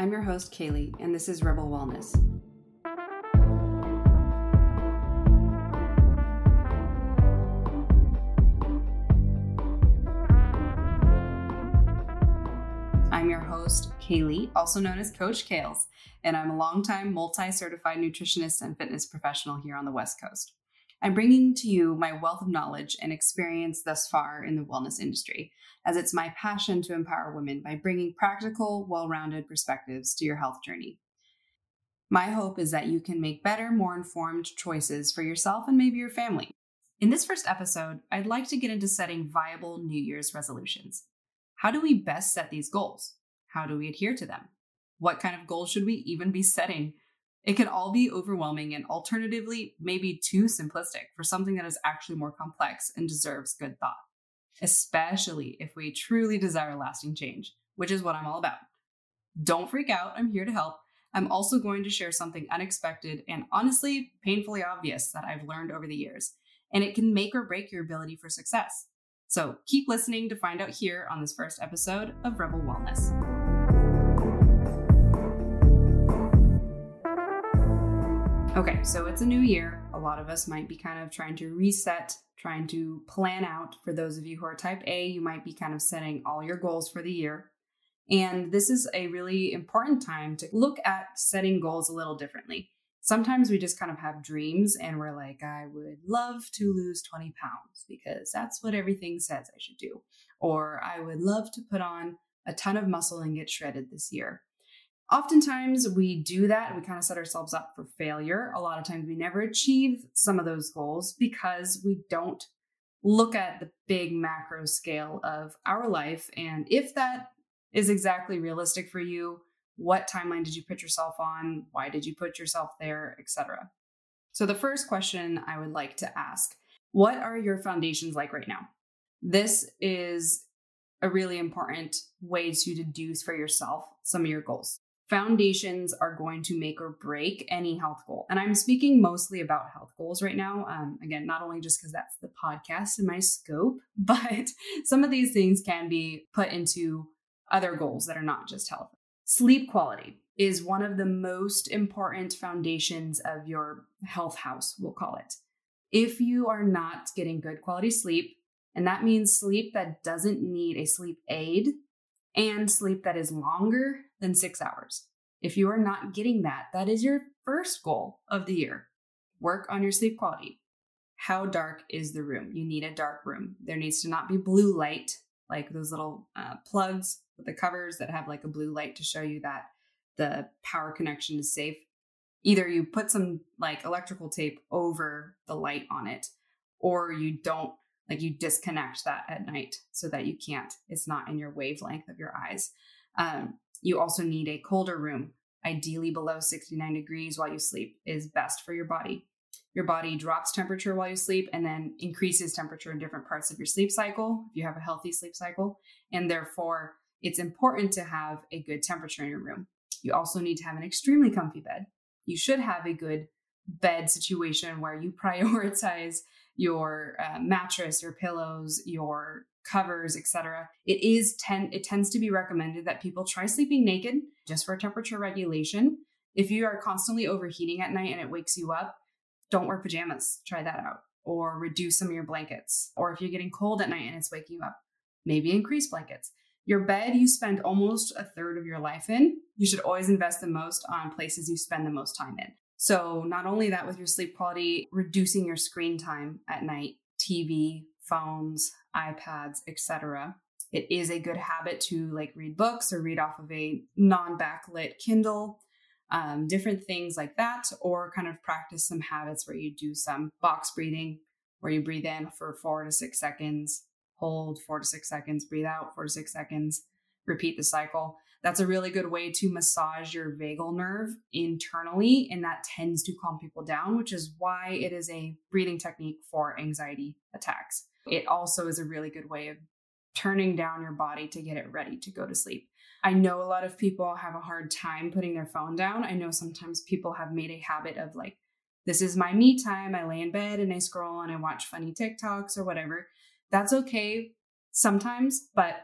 I'm your host, Kaileigh, and this is Rebel Wellness. I'm your host, Kaileigh, also known as Coach Kailes, and I'm a longtime multi certified nutritionist and fitness professional here on the West Coast. I'm bringing to you my wealth of knowledge and experience thus far in the wellness industry, as it's my passion to empower women by bringing practical, well rounded perspectives to your health journey. My hope is that you can make better, more informed choices for yourself and maybe your family. In this first episode, I'd like to get into setting viable New Year's resolutions. How do we best set these goals? How do we adhere to them? What kind of goals should we even be setting? It can all be overwhelming and alternatively, maybe too simplistic for something that is actually more complex and deserves good thought, especially if we truly desire lasting change, which is what I'm all about. Don't freak out, I'm here to help. I'm also going to share something unexpected and honestly painfully obvious that I've learned over the years, and it can make or break your ability for success. So keep listening to find out here on this first episode of Rebel Wellness. Okay, so it's a new year. A lot of us might be kind of trying to reset, trying to plan out. For those of you who are type A, you might be kind of setting all your goals for the year. And this is a really important time to look at setting goals a little differently. Sometimes we just kind of have dreams and we're like, I would love to lose 20 pounds because that's what everything says I should do. Or I would love to put on a ton of muscle and get shredded this year. Oftentimes we do that and we kind of set ourselves up for failure. A lot of times we never achieve some of those goals because we don't look at the big macro scale of our life. And if that is exactly realistic for you, what timeline did you put yourself on? Why did you put yourself there, etc. So the first question I would like to ask, what are your foundations like right now? This is a really important way to deduce for yourself some of your goals foundations are going to make or break any health goal. And I'm speaking mostly about health goals right now. Um, again, not only just because that's the podcast in my scope, but some of these things can be put into other goals that are not just health. Sleep quality is one of the most important foundations of your health house, we'll call it. If you are not getting good quality sleep, and that means sleep that doesn't need a sleep aid and sleep that is longer than six hours. If you are not getting that, that is your first goal of the year. Work on your sleep quality. How dark is the room? You need a dark room. There needs to not be blue light, like those little uh, plugs with the covers that have like a blue light to show you that the power connection is safe. Either you put some like electrical tape over the light on it, or you don't like you disconnect that at night so that you can't, it's not in your wavelength of your eyes. Um, you also need a colder room, ideally below 69 degrees while you sleep, is best for your body. Your body drops temperature while you sleep and then increases temperature in different parts of your sleep cycle if you have a healthy sleep cycle. And therefore, it's important to have a good temperature in your room. You also need to have an extremely comfy bed. You should have a good bed situation where you prioritize your uh, mattress, your pillows, your covers, etc. It is ten it tends to be recommended that people try sleeping naked just for temperature regulation. If you are constantly overheating at night and it wakes you up, don't wear pajamas. Try that out. Or reduce some of your blankets. Or if you're getting cold at night and it's waking you up, maybe increase blankets. Your bed you spend almost a third of your life in. You should always invest the most on places you spend the most time in. So, not only that with your sleep quality, reducing your screen time at night, TV, phones, iPads, etc. It is a good habit to like read books or read off of a non-backlit Kindle, um, different things like that, or kind of practice some habits where you do some box breathing, where you breathe in for four to six seconds, hold four to six seconds, breathe out four to six seconds, repeat the cycle. That's a really good way to massage your vagal nerve internally, and that tends to calm people down, which is why it is a breathing technique for anxiety attacks. It also is a really good way of turning down your body to get it ready to go to sleep. I know a lot of people have a hard time putting their phone down. I know sometimes people have made a habit of like, this is my me time. I lay in bed and I scroll and I watch funny TikToks or whatever. That's okay sometimes, but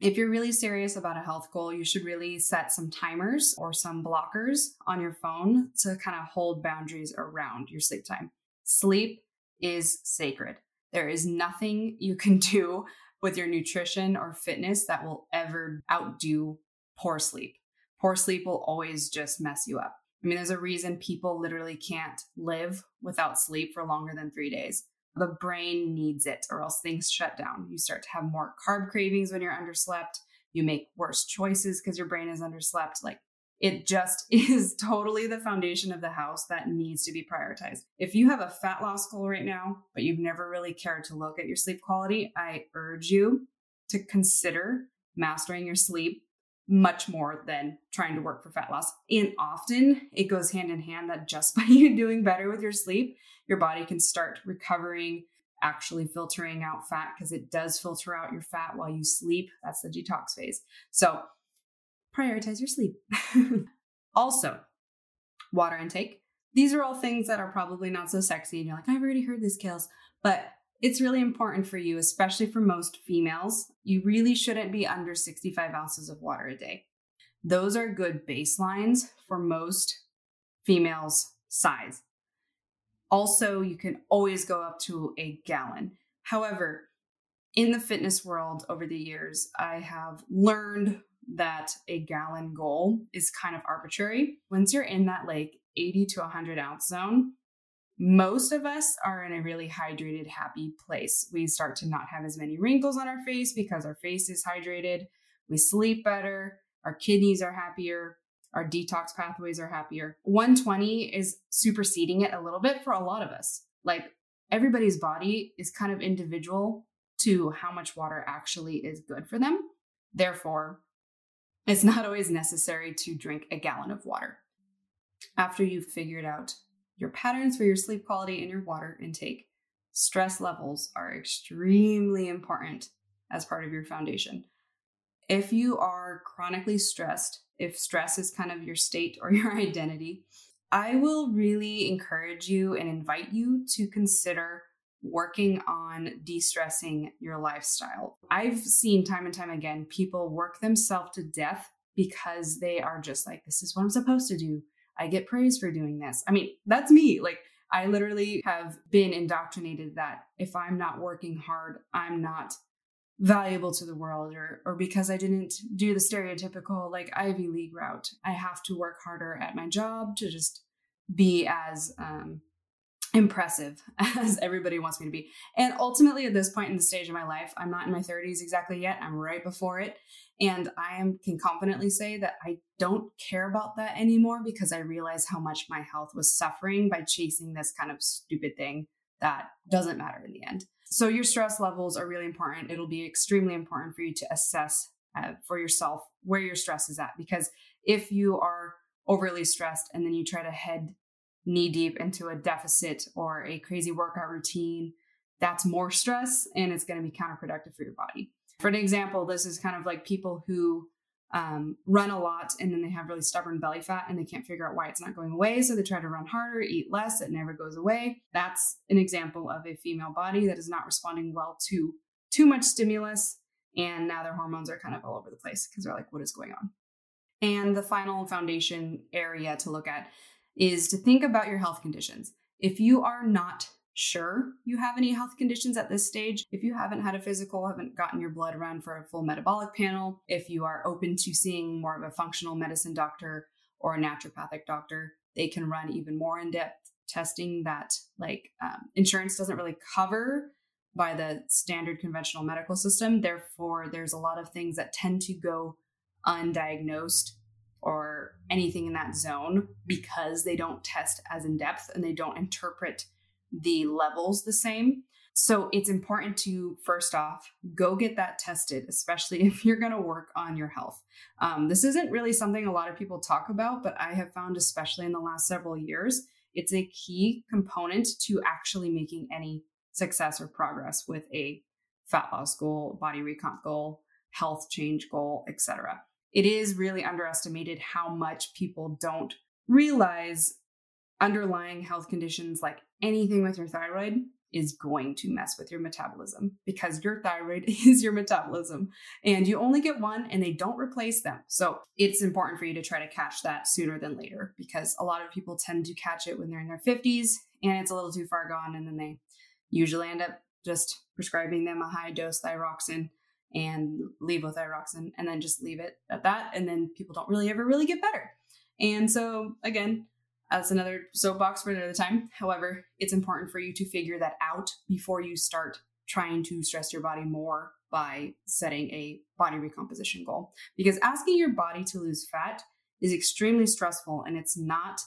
If you're really serious about a health goal, you should really set some timers or some blockers on your phone to kind of hold boundaries around your sleep time. Sleep is sacred. There is nothing you can do with your nutrition or fitness that will ever outdo poor sleep. Poor sleep will always just mess you up. I mean, there's a reason people literally can't live without sleep for longer than three days. The brain needs it, or else things shut down. You start to have more carb cravings when you're underslept. You make worse choices because your brain is underslept. Like it just is totally the foundation of the house that needs to be prioritized. If you have a fat loss goal right now, but you've never really cared to look at your sleep quality, I urge you to consider mastering your sleep much more than trying to work for fat loss. And often it goes hand in hand that just by you doing better with your sleep, your body can start recovering, actually filtering out fat because it does filter out your fat while you sleep. That's the detox phase. So prioritize your sleep. also, water intake. These are all things that are probably not so sexy. And you're like, I've already heard this, Kailes. But it's really important for you, especially for most females. You really shouldn't be under 65 ounces of water a day. Those are good baselines for most females' size. Also, you can always go up to a gallon. However, in the fitness world over the years, I have learned that a gallon goal is kind of arbitrary. Once you're in that like 80 to 100 ounce zone, most of us are in a really hydrated, happy place. We start to not have as many wrinkles on our face because our face is hydrated. We sleep better. Our kidneys are happier. Our detox pathways are happier. 120 is superseding it a little bit for a lot of us. Like everybody's body is kind of individual to how much water actually is good for them. Therefore, it's not always necessary to drink a gallon of water. After you've figured out your patterns for your sleep quality and your water intake. Stress levels are extremely important as part of your foundation. If you are chronically stressed, if stress is kind of your state or your identity, I will really encourage you and invite you to consider working on de stressing your lifestyle. I've seen time and time again people work themselves to death because they are just like, this is what I'm supposed to do. I get praise for doing this. I mean, that's me. Like, I literally have been indoctrinated that if I'm not working hard, I'm not valuable to the world or or because I didn't do the stereotypical like Ivy League route. I have to work harder at my job to just be as um impressive as everybody wants me to be. And ultimately, at this point in the stage of my life, I'm not in my 30s exactly yet. I'm right before it. And I am, can confidently say that I don't care about that anymore because I realize how much my health was suffering by chasing this kind of stupid thing that doesn't matter in the end. So, your stress levels are really important. It'll be extremely important for you to assess uh, for yourself where your stress is at. Because if you are overly stressed and then you try to head knee deep into a deficit or a crazy workout routine, that's more stress and it's going to be counterproductive for your body. For an example, this is kind of like people who um, run a lot and then they have really stubborn belly fat and they can't figure out why it's not going away. So they try to run harder, eat less, it never goes away. That's an example of a female body that is not responding well to too much stimulus. And now their hormones are kind of all over the place because they're like, what is going on? And the final foundation area to look at is to think about your health conditions. If you are not sure you have any health conditions at this stage, if you haven't had a physical, haven't gotten your blood run for a full metabolic panel, if you are open to seeing more of a functional medicine doctor or a naturopathic doctor, they can run even more in depth testing that like um, insurance doesn't really cover by the standard conventional medical system. Therefore, there's a lot of things that tend to go undiagnosed or anything in that zone because they don't test as in depth and they don't interpret the levels the same. So it's important to first off go get that tested, especially if you're going to work on your health. Um, this isn't really something a lot of people talk about, but I have found, especially in the last several years, it's a key component to actually making any success or progress with a fat loss goal, body recomp goal, health change goal, etc it is really underestimated how much people don't realize underlying health conditions like anything with your thyroid is going to mess with your metabolism because your thyroid is your metabolism and you only get one and they don't replace them. So it's important for you to try to catch that sooner than later because a lot of people tend to catch it when they're in their 50s and it's a little too far gone and then they usually end up just prescribing them a high dose thyroxine and leave with levothyroxine and then just leave it at that and then people don't really ever really get better. And so again, that's another soapbox for another time. However, it's important for you to figure that out before you start trying to stress your body more by setting a body recomposition goal. Because asking your body to lose fat is extremely stressful and it's not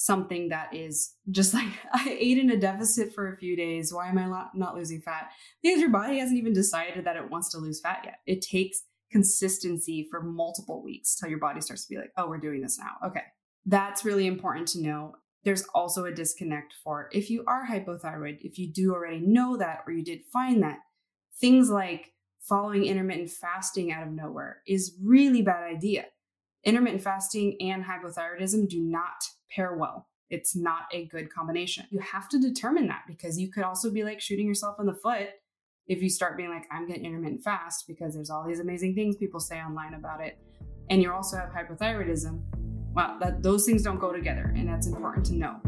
something that is just like I ate in a deficit for a few days. Why am I not losing fat? Because your body hasn't even decided that it wants to lose fat yet. It takes consistency for multiple weeks till your body starts to be like, oh, we're doing this now. Okay, that's really important to know. There's also a disconnect for if you are hypothyroid, if you do already know that or you did find that, things like following intermittent fasting out of nowhere is really bad idea. Intermittent fasting and hypothyroidism do not pair well. It's not a good combination. You have to determine that because you could also be like shooting yourself in the foot if you start being like, I'm getting intermittent fast because there's all these amazing things people say online about it. And you also have hypothyroidism well, that those things don't go together, and that's important to know.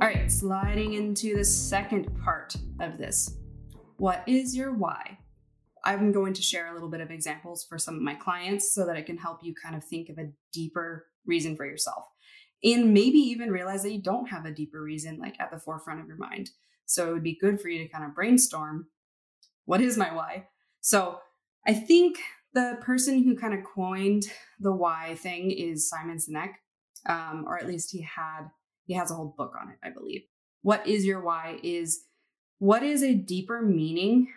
All right, sliding into the second part of this. What is your why? I'm going to share a little bit of examples for some of my clients so that it can help you kind of think of a deeper reason for yourself. And maybe even realize that you don't have a deeper reason like at the forefront of your mind. So it would be good for you to kind of brainstorm what is my why? So I think the person who kind of coined the why thing is Simon Sinek, um, or at least he had he has a whole book on it, I believe. What is your why? Is what is a deeper meaning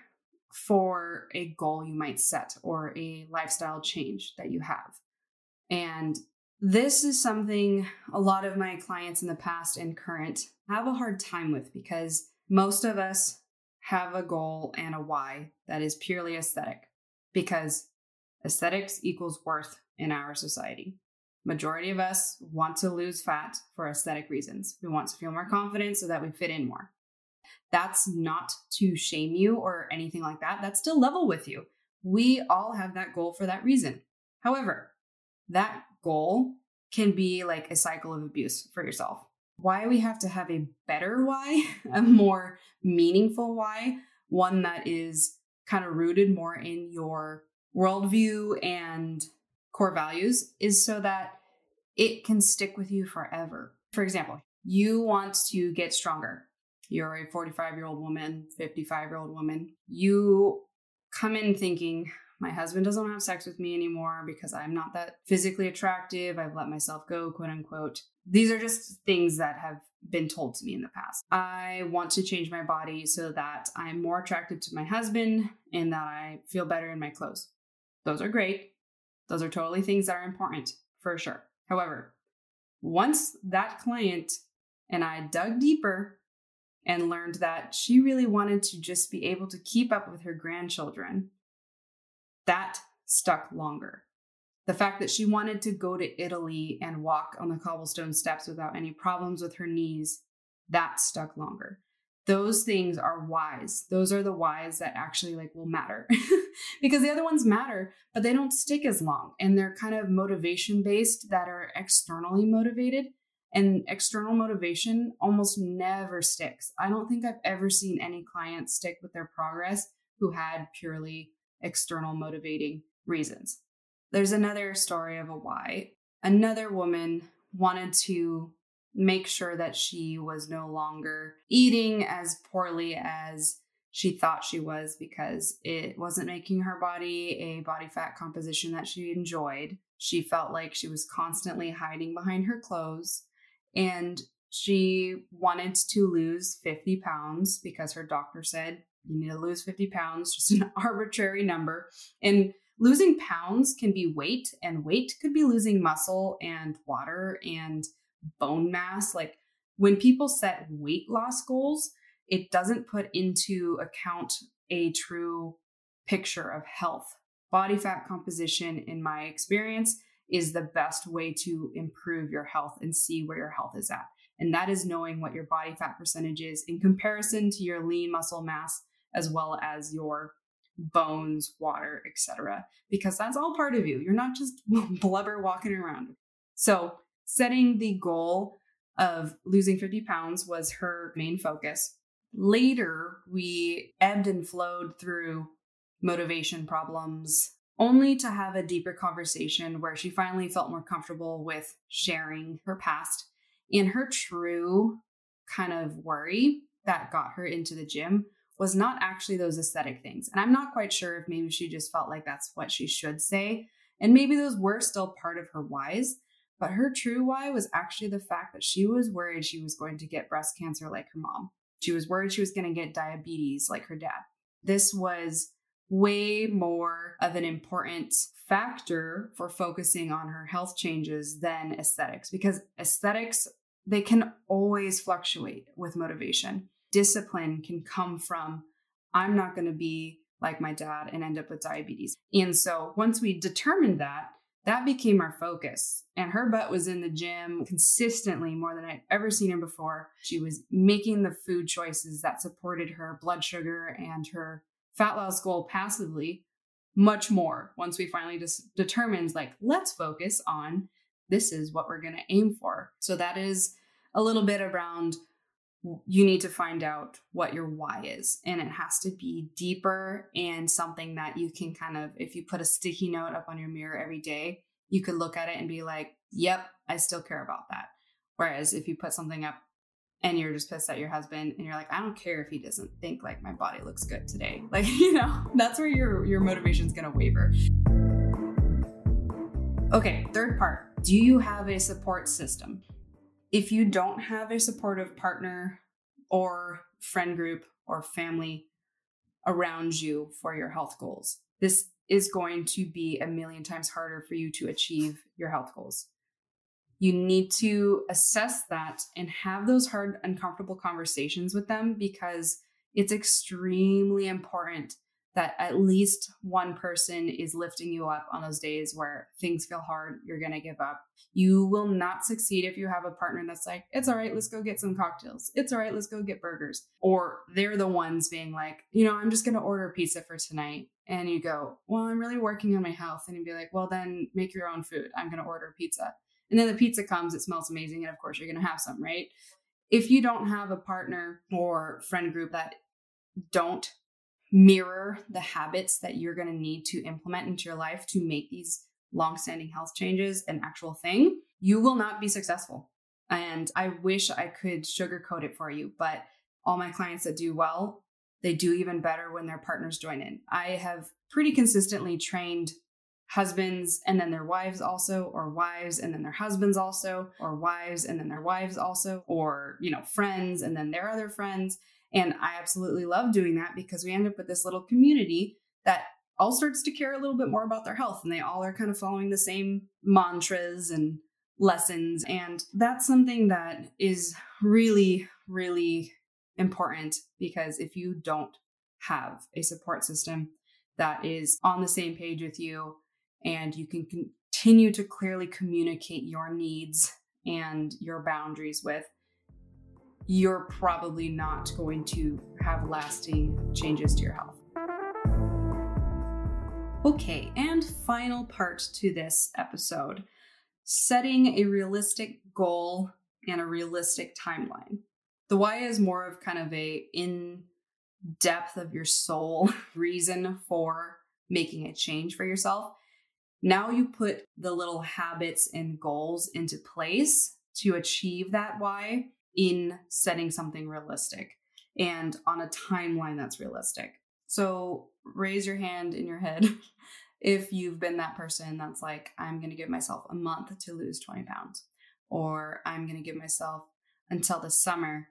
for a goal you might set or a lifestyle change that you have? And this is something a lot of my clients in the past and current have a hard time with because most of us have a goal and a why that is purely aesthetic because aesthetics equals worth in our society. Majority of us want to lose fat for aesthetic reasons. We want to feel more confident so that we fit in more. That's not to shame you or anything like that. That's to level with you. We all have that goal for that reason. However, that goal can be like a cycle of abuse for yourself. Why we have to have a better why, a more meaningful why, one that is kind of rooted more in your worldview and core values is so that it can stick with you forever. For example, you want to get stronger. You're a 45 year old woman, 55 year old woman. You come in thinking, my husband doesn't have sex with me anymore because I'm not that physically attractive. I've let myself go, quote unquote. These are just things that have been told to me in the past. I want to change my body so that I'm more attractive to my husband and that I feel better in my clothes. Those are great. Those are totally things that are important for sure. However, once that client and I dug deeper and learned that she really wanted to just be able to keep up with her grandchildren, that stuck longer. The fact that she wanted to go to Italy and walk on the cobblestone steps without any problems with her knees, that stuck longer. Those things are whys. Those are the whys that actually like will matter. because the other ones matter, but they don't stick as long and they're kind of motivation based that are externally motivated. And external motivation almost never sticks. I don't think I've ever seen any client stick with their progress who had purely external motivating reasons. There's another story of a why. Another woman wanted to make sure that she was no longer eating as poorly as she thought she was because it wasn't making her body a body fat composition that she enjoyed. She felt like she was constantly hiding behind her clothes and she wanted to lose 50 pounds because her doctor said you need to lose 50 pounds, just an arbitrary number. And losing pounds can be weight, and weight could be losing muscle and water and bone mass. Like when people set weight loss goals, it doesn't put into account a true picture of health. Body fat composition, in my experience, is the best way to improve your health and see where your health is at. And that is knowing what your body fat percentage is in comparison to your lean muscle mass as well as your bones, water, etc. Because that's all part of you. You're not just blubber walking around. So, setting the goal of losing 50 pounds was her main focus. Later, we ebbed and flowed through motivation problems, only to have a deeper conversation where she finally felt more comfortable with sharing her past and her true kind of worry that got her into the gym was not actually those aesthetic things. And I'm not quite sure if maybe she just felt like that's what she should say. And maybe those were still part of her whys. But her true why was actually the fact that she was worried she was going to get breast cancer like her mom. She was worried she was going to get diabetes like her dad. This was way more of an important factor for focusing on her health changes than aesthetics. Because aesthetics they can always fluctuate with motivation. Discipline can come from i'm not going to be like my dad and end up with diabetes. And so once we determined that that became our focus. And her butt was in the gym consistently more than i'd ever seen her before. She was making the food choices that supported her blood sugar and her fat loss goal passively much more once we finally just determined like let's focus on this is what we're going to aim for. So that is a little bit around you need to find out what your why is and it has to be deeper and something that you can kind of if you put a sticky note up on your mirror every day you could look at it and be like yep i still care about that. Whereas if you put something up and you're just pissed at your husband and you're like i don't care if he doesn't think like my body looks good today. Like you know that's where your your motivation's going to waver. Okay third part. Do you have a support system? If you don't have a supportive partner or friend group or family around you for your health goals this is going to be a million times harder for you to achieve your health goals you need to assess that and have those hard, uncomfortable conversations with them because it's extremely important that at least one person is lifting you up on those days where things feel hard, you're to give up. You will not succeed if you have a partner that's like, it's all right, let's go get some cocktails. It's all right, let's go get burgers. Or they're the ones being like, you know, I'm just to order pizza for tonight. And you go, well, I'm really working on my health. And you'd be like, well, then make your own food. I'm to order pizza. And then the pizza comes, it smells amazing. And of course, you're going to have some, right? If you don't have a partner or friend group that don't mirror the habits that you're going to need to implement into your life to make these long-standing health changes an actual thing, you will not be successful. And I wish I could sugarcoat it for you, but all my clients that do well, they do even better when their partners join in. I have pretty consistently trained husbands and then their wives also or wives and then their husbands also or wives and then their wives also or you know friends and then their other friends. And i absolutely love doing that because we end up with this little community that all starts to care a little bit more about their health and they all are kind of following the same mantras and lessons. And that's something that is really really important because if you don't have a support system that is on the same page with you and you can continue to clearly communicate your needs and your boundaries with, you're probably not going to have lasting changes to your health. Okay, and final part to this episode setting a realistic goal and a realistic timeline. The why is more of kind of a in depth of your soul reason for making a change for yourself. Now you put the little habits and goals into place to achieve that why in setting something realistic and on a timeline that's realistic. So raise your hand in your head if you've been that person that's like, I'm going to give myself a month to lose 20 pounds, or I'm going to give myself until the summer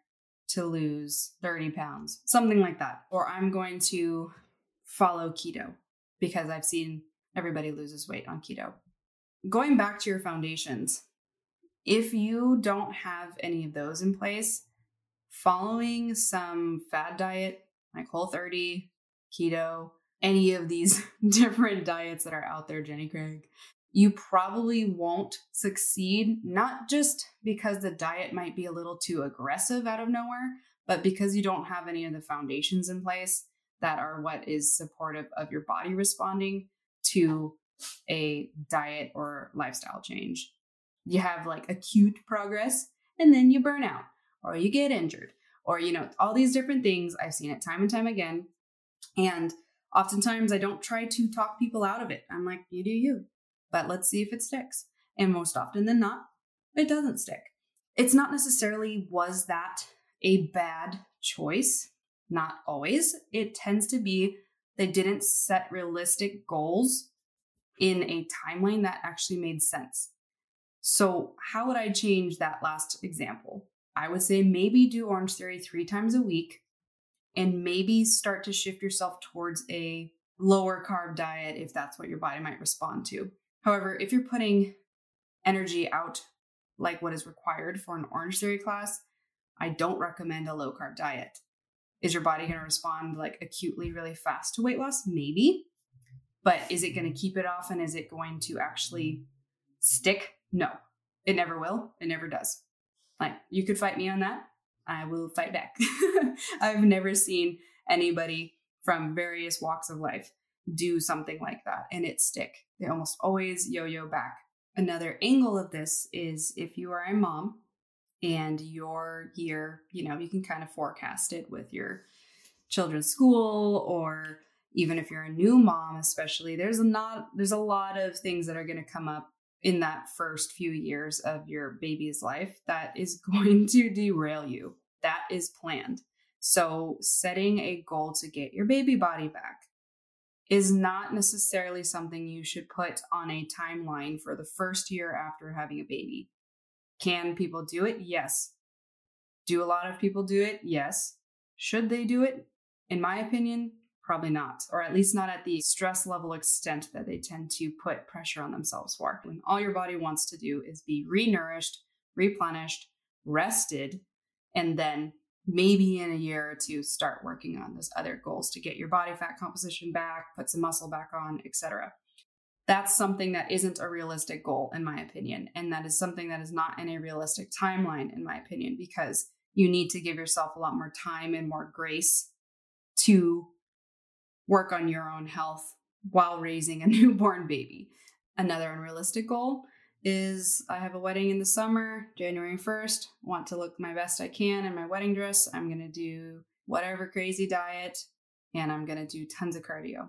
to lose 30 pounds, something like that. Or I'm going to follow keto because I've seen everybody loses weight on keto. Going back to your foundations, if you don't have any of those in place, following some fad diet like Whole 30, keto, any of these different diets that are out there, Jenny Craig, you probably won't succeed, not just because the diet might be a little too aggressive out of nowhere, but because you don't have any of the foundations in place that are what is supportive of your body responding to a diet or lifestyle change. You have like acute progress and then you burn out or you get injured or, you know, all these different things. I've seen it time and time again. And oftentimes I don't try to talk people out of it. I'm like, you do you, but let's see if it sticks. And most often than not, it doesn't stick. It's not necessarily was that a bad choice, not always. It tends to be they didn't set realistic goals in a timeline that actually made sense. So, how would I change that last example? I would say maybe do Orange Theory three times a week and maybe start to shift yourself towards a lower carb diet if that's what your body might respond to. However, if you're putting energy out like what is required for an Orange Theory class, I don't recommend a low carb diet. Is your body going to respond like acutely really fast to weight loss? Maybe. But is it going to keep it off and is it going to actually stick? No, it never will. It never does. Like you could fight me on that. I will fight back. I've never seen anybody from various walks of life do something like that and it stick. They almost always yo yo back. Another angle of this is if you are a mom and your year, you know, you can kind of forecast it with your children's school or even if you're a new mom especially there's not there's a lot of things that are going to come up in that first few years of your baby's life that is going to derail you. That is planned. So setting a goal to get your baby body back is not necessarily something you should put on a timeline for the first year after having a baby can people do it? Yes. Do a lot of people do it? Yes. Should they do it? In my opinion Probably not, or at least not at the stress level extent that they tend to put pressure on themselves for. When all your body wants to do is be renourished, replenished, rested, and then maybe in a year or two start working on those other goals to get your body fat composition back, put some muscle back on, etc. That's something that isn't a realistic goal, in my opinion. And that is something that is not in a realistic timeline, in my opinion, because you need to give yourself a lot more time and more grace to work on your own health while raising a newborn baby. Another unrealistic goal is I have a wedding in the summer, January 1st. Want to look my best I can in my wedding dress. I'm going to do whatever crazy diet and I'm going to do tons of cardio.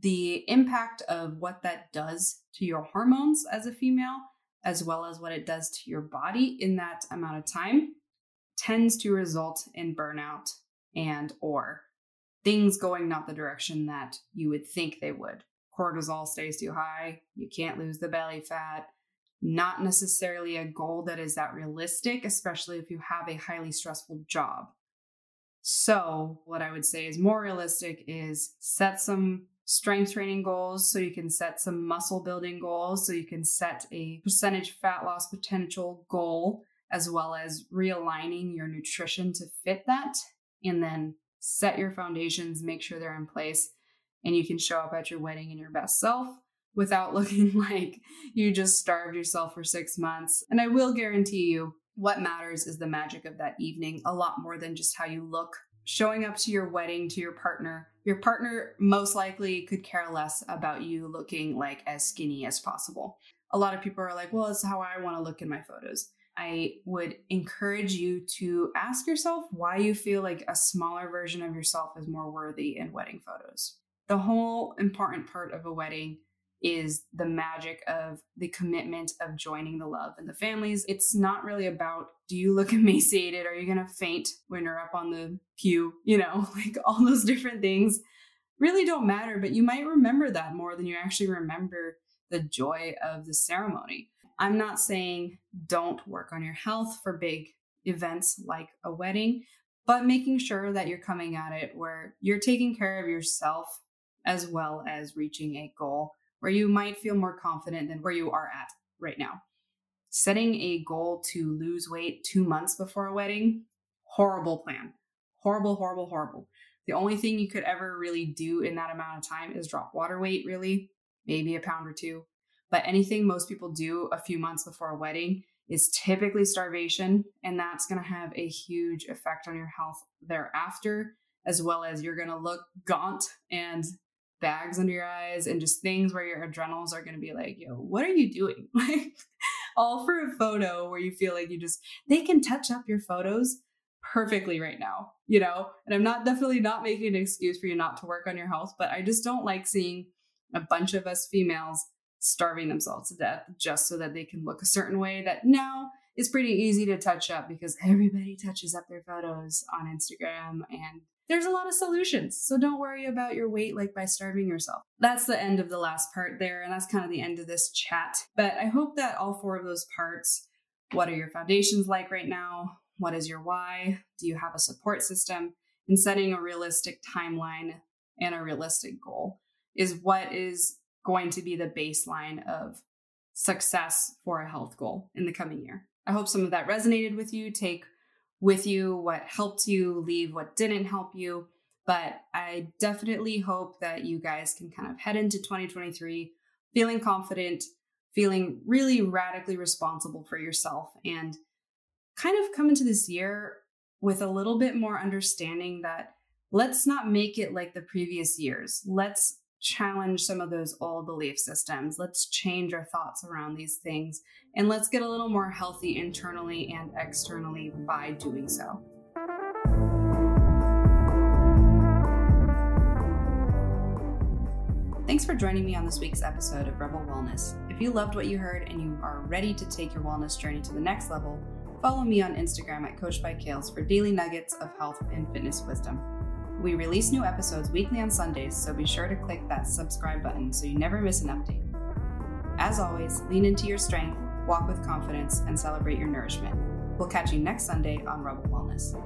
The impact of what that does to your hormones as a female, as well as what it does to your body in that amount of time, tends to result in burnout and or things going not the direction that you would think they would. Cortisol stays too high, you can't lose the belly fat. Not necessarily a goal that is that realistic, especially if you have a highly stressful job. So, what I would say is more realistic is set some strength training goals so you can set some muscle building goals so you can set a percentage fat loss potential goal as well as realigning your nutrition to fit that and then set your foundations, make sure they're in place, and you can show up at your wedding in your best self without looking like you just starved yourself for six months. And I will guarantee you, what matters is the magic of that evening a lot more than just how you look. Showing up to your wedding to your partner, your partner most likely could care less about you looking like as skinny as possible. A lot of people are like, well, it's how I want to look in my photos. I would encourage you to ask yourself why you feel like a smaller version of yourself is more worthy in wedding photos. The whole important part of a wedding is the magic of the commitment of joining the love and the families. It's not really about do you look emaciated? Are you going to faint when you're up on the pew? You know, like all those different things really don't matter, but you might remember that more than you actually remember the joy of the ceremony. I'm not saying don't work on your health for big events like a wedding, but making sure that you're coming at it where you're taking care of yourself as well as reaching a goal where you might feel more confident than where you are at right now. Setting a goal to lose weight two months before a wedding, horrible plan. Horrible, horrible, horrible. The only thing you could ever really do in that amount of time is drop water weight, really, maybe a pound or two But anything most people do a few months before a wedding is typically starvation, and that's going to have a huge effect on your health thereafter, as well as you're going to look gaunt and bags under your eyes and just things where your adrenals are going to be like, yo, what are you doing? Like, all for a photo where you feel like you just, they can touch up your photos perfectly right now, you know? And I'm not definitely not making an excuse for you not to work on your health, but I just don't like seeing a bunch of us females starving themselves to death just so that they can look a certain way that now is pretty easy to touch up because everybody touches up their photos on Instagram and there's a lot of solutions. So don't worry about your weight like by starving yourself. That's the end of the last part there and that's kind of the end of this chat. But I hope that all four of those parts what are your foundations like right now? What is your why? Do you have a support system? And setting a realistic timeline and a realistic goal is what is going to be the baseline of success for a health goal in the coming year. I hope some of that resonated with you. Take with you what helped you, leave what didn't help you. But I definitely hope that you guys can kind of head into 2023 feeling confident, feeling really radically responsible for yourself, and kind of come into this year with a little bit more understanding that let's not make it like the previous years. Let's challenge some of those old belief systems. Let's change our thoughts around these things and let's get a little more healthy internally and externally by doing so. Thanks for joining me on this week's episode of Rebel Wellness. If you loved what you heard and you are ready to take your wellness journey to the next level, follow me on Instagram at Coach by Kailes for daily nuggets of health and fitness wisdom. We release new episodes weekly on Sundays, so be sure to click that subscribe button so you never miss an update. As always, lean into your strength, walk with confidence, and celebrate your nourishment. We'll catch you next Sunday on Rebel Wellness.